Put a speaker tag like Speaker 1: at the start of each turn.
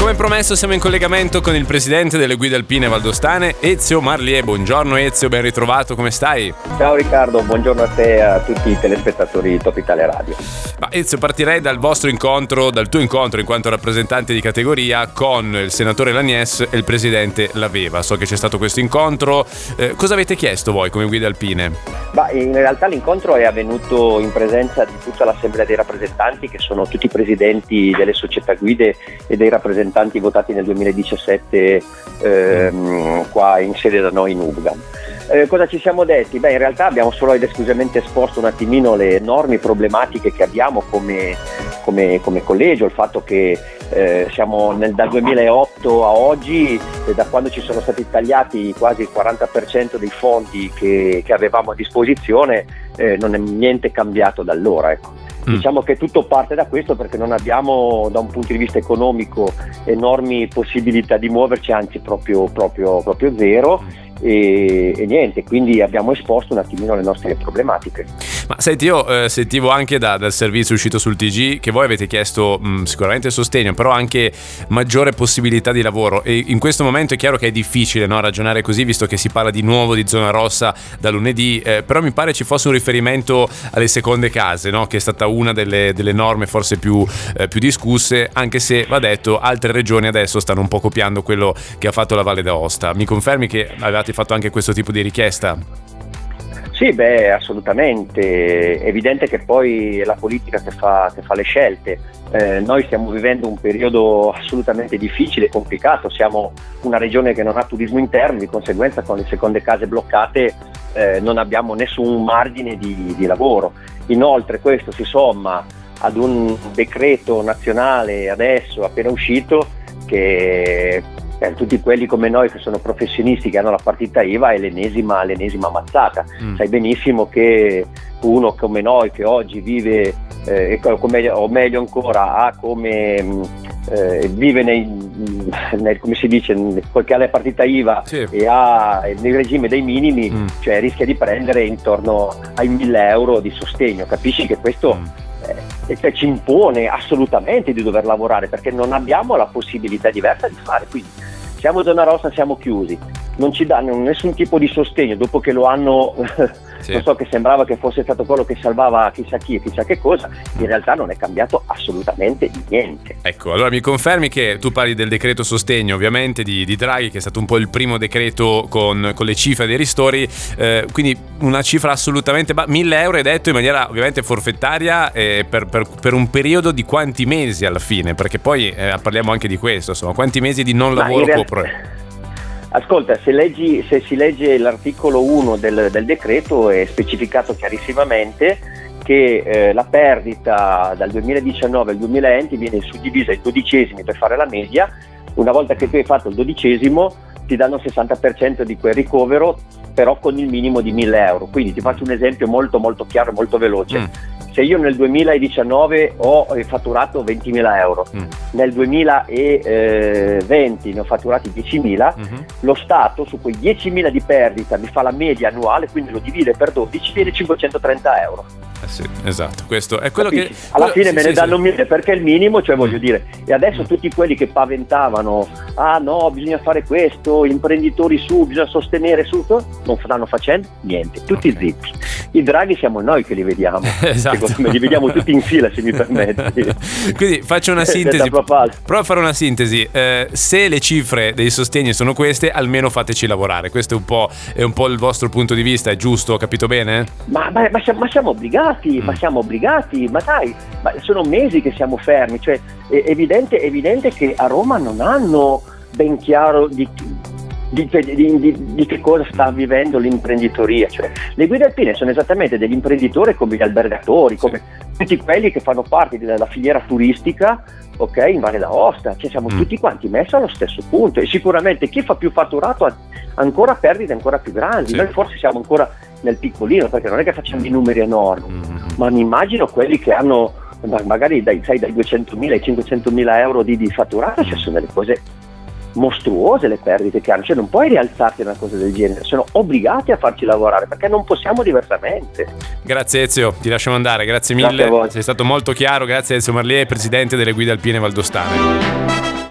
Speaker 1: Come promesso siamo in collegamento con il presidente delle guide alpine valdostane, Ezio Marlier. Buongiorno Ezio, ben ritrovato, come stai?
Speaker 2: Ciao Riccardo, buongiorno a te e a tutti i telespettatori di Top Italia Radio.
Speaker 1: Ma Ezio, partirei dal vostro incontro, dal tuo incontro in quanto rappresentante di categoria con il senatore Lagnes e il presidente Laveva. So che c'è stato questo incontro. Eh, cosa avete chiesto voi come guide alpine?
Speaker 2: Bah, in realtà l'incontro è avvenuto in presenza di tutta l'assemblea dei rappresentanti che sono tutti i presidenti delle società guide e dei rappresentanti rappresentanti votati nel 2017 ehm, qua in sede da noi in Ubgan. Eh, cosa ci siamo detti? Beh, in realtà abbiamo solo ed esclusivamente esposto un attimino le enormi problematiche che abbiamo come, come, come collegio, il fatto che eh, siamo nel, dal 2008 a oggi, eh, da quando ci sono stati tagliati quasi il 40% dei fondi che, che avevamo a disposizione, eh, non è niente cambiato da allora. Ecco. Mm. Diciamo che tutto parte da questo perché non abbiamo da un punto di vista economico enormi possibilità di muoverci, anzi proprio, proprio, proprio zero. Mm e, e, niente, quindi abbiamo esposto un attimino le nostre problematiche.
Speaker 1: Ma senti, io eh, sentivo anche da, dal servizio uscito sul TG che voi avete chiesto mh, sicuramente sostegno, però anche maggiore possibilità di lavoro e in questo momento è chiaro che è difficile no, ragionare così visto che si parla di nuovo di zona rossa da lunedì, eh, però mi pare ci fosse un riferimento alle seconde case, no, che è stata una delle, delle norme forse più, eh, più discusse, anche se va detto altre regioni adesso stanno un po' copiando quello che ha fatto la Valle d'Aosta. Mi confermi che avevate fatto anche questo tipo di richiesta?
Speaker 2: Sì, beh, assolutamente. È evidente che poi è la politica che fa, che fa le scelte. Eh, noi stiamo vivendo un periodo assolutamente difficile e complicato. Siamo una regione che non ha turismo interno, di conseguenza con le seconde case bloccate eh, non abbiamo nessun margine di, di lavoro. Inoltre questo si somma ad un decreto nazionale adesso appena uscito che per tutti quelli come noi che sono professionisti che hanno la partita IVA è l'ennesima, l'ennesima mazzata. Mm. Sai benissimo che uno come noi che oggi vive, eh, o meglio ancora, ha come mm, eh, vive nei, nel, come si dice, che ha la partita IVA sì. e ha nel regime dei minimi, mm. cioè rischia di prendere intorno ai 1000 euro di sostegno. Capisci che questo mm. eh, ci impone assolutamente di dover lavorare perché non abbiamo la possibilità diversa di fare. Quindi siamo zona rossa, siamo chiusi, non ci danno nessun tipo di sostegno dopo che lo hanno sì. non so che sembrava che fosse stato quello che salvava chissà chi e chissà che cosa, in realtà non è cambiato assolutamente niente.
Speaker 1: Ecco, allora mi confermi che tu parli del decreto sostegno ovviamente di, di Draghi, che è stato un po' il primo decreto con, con le cifre dei ristori, eh, quindi una cifra assolutamente, ba- 1000 euro è detto in maniera ovviamente forfettaria eh, per, per, per, un periodo di quanti mesi alla fine, perché poi eh, parliamo anche di questo, insomma, quanti mesi di non lavoro può... Pro-
Speaker 2: Ascolta, se, leggi, se, si legge l'articolo 1 del, del, decreto è specificato chiarissimamente che eh, la perdita dal 2019 al 2020 viene suddivisa in dodicesimi per fare la media, una volta che tu hai fatto il dodicesimo ti danno il 60% di quel ricovero però con il minimo di 1000 euro. Quindi ti faccio un esempio molto molto chiaro e molto veloce. Mm se io nel 2019 ho fatturato 20.000 euro, mm. nel 2020 ne ho fatturati 10.000, mm-hmm. lo Stato su quei 10.000 di perdita mi fa la media annuale, quindi lo divide per 12, viene 530 euro.
Speaker 1: Eh sì, esatto, questo è quello Capisci?
Speaker 2: che... Alla fine sì, me ne sì, danno sì. perché è il minimo, cioè voglio mm. dire, e adesso mm. tutti quelli che paventavano, ah no, bisogna fare questo, imprenditori su, bisogna sostenere su, non stanno facendo niente, tutti okay. zitti. I draghi siamo noi che li vediamo, esatto. li vediamo tutti in fila se mi permetti.
Speaker 1: Quindi faccio una sintesi, prova a fare una sintesi, eh, se le cifre dei sostegni sono queste, almeno fateci lavorare, questo è un po', è un po il vostro punto di vista, è giusto, ho capito bene?
Speaker 2: Ma, ma, ma, siamo, ma siamo obbligati mm. ma siamo obbligati, ma dai, ma sono mesi che siamo fermi, cioè è evidente, è evidente che a Roma non hanno ben chiaro di, di, di, di, che cosa sta vivendo l'imprenditoria. Cioè, le guide alpine sono esattamente degli imprenditori come gli albergatori, come tutti quelli che fanno parte della filiera turistica ok, in Valle d'Aosta, cioè siamo mm. tutti quanti messi allo stesso punto e sicuramente chi fa più fatturato ha ancora perdite ancora più grandi, sì. noi forse siamo ancora nel piccolino perché non è che facciamo dei numeri enormi, mm. ma mi immagino quelli che hanno magari dai, sai, dai 200.000 ai 500.000 euro di, di fatturato, cioè sono delle cose mostruose le perdite che hanno, cioè non puoi rialzarti una cosa del genere, sono obbligati a farci lavorare perché non possiamo diversamente.
Speaker 1: Grazie Ezio, ti lasciamo andare, grazie mille, grazie sei stato molto chiaro, grazie Ezio Marlier, presidente delle guide alpine valdostane.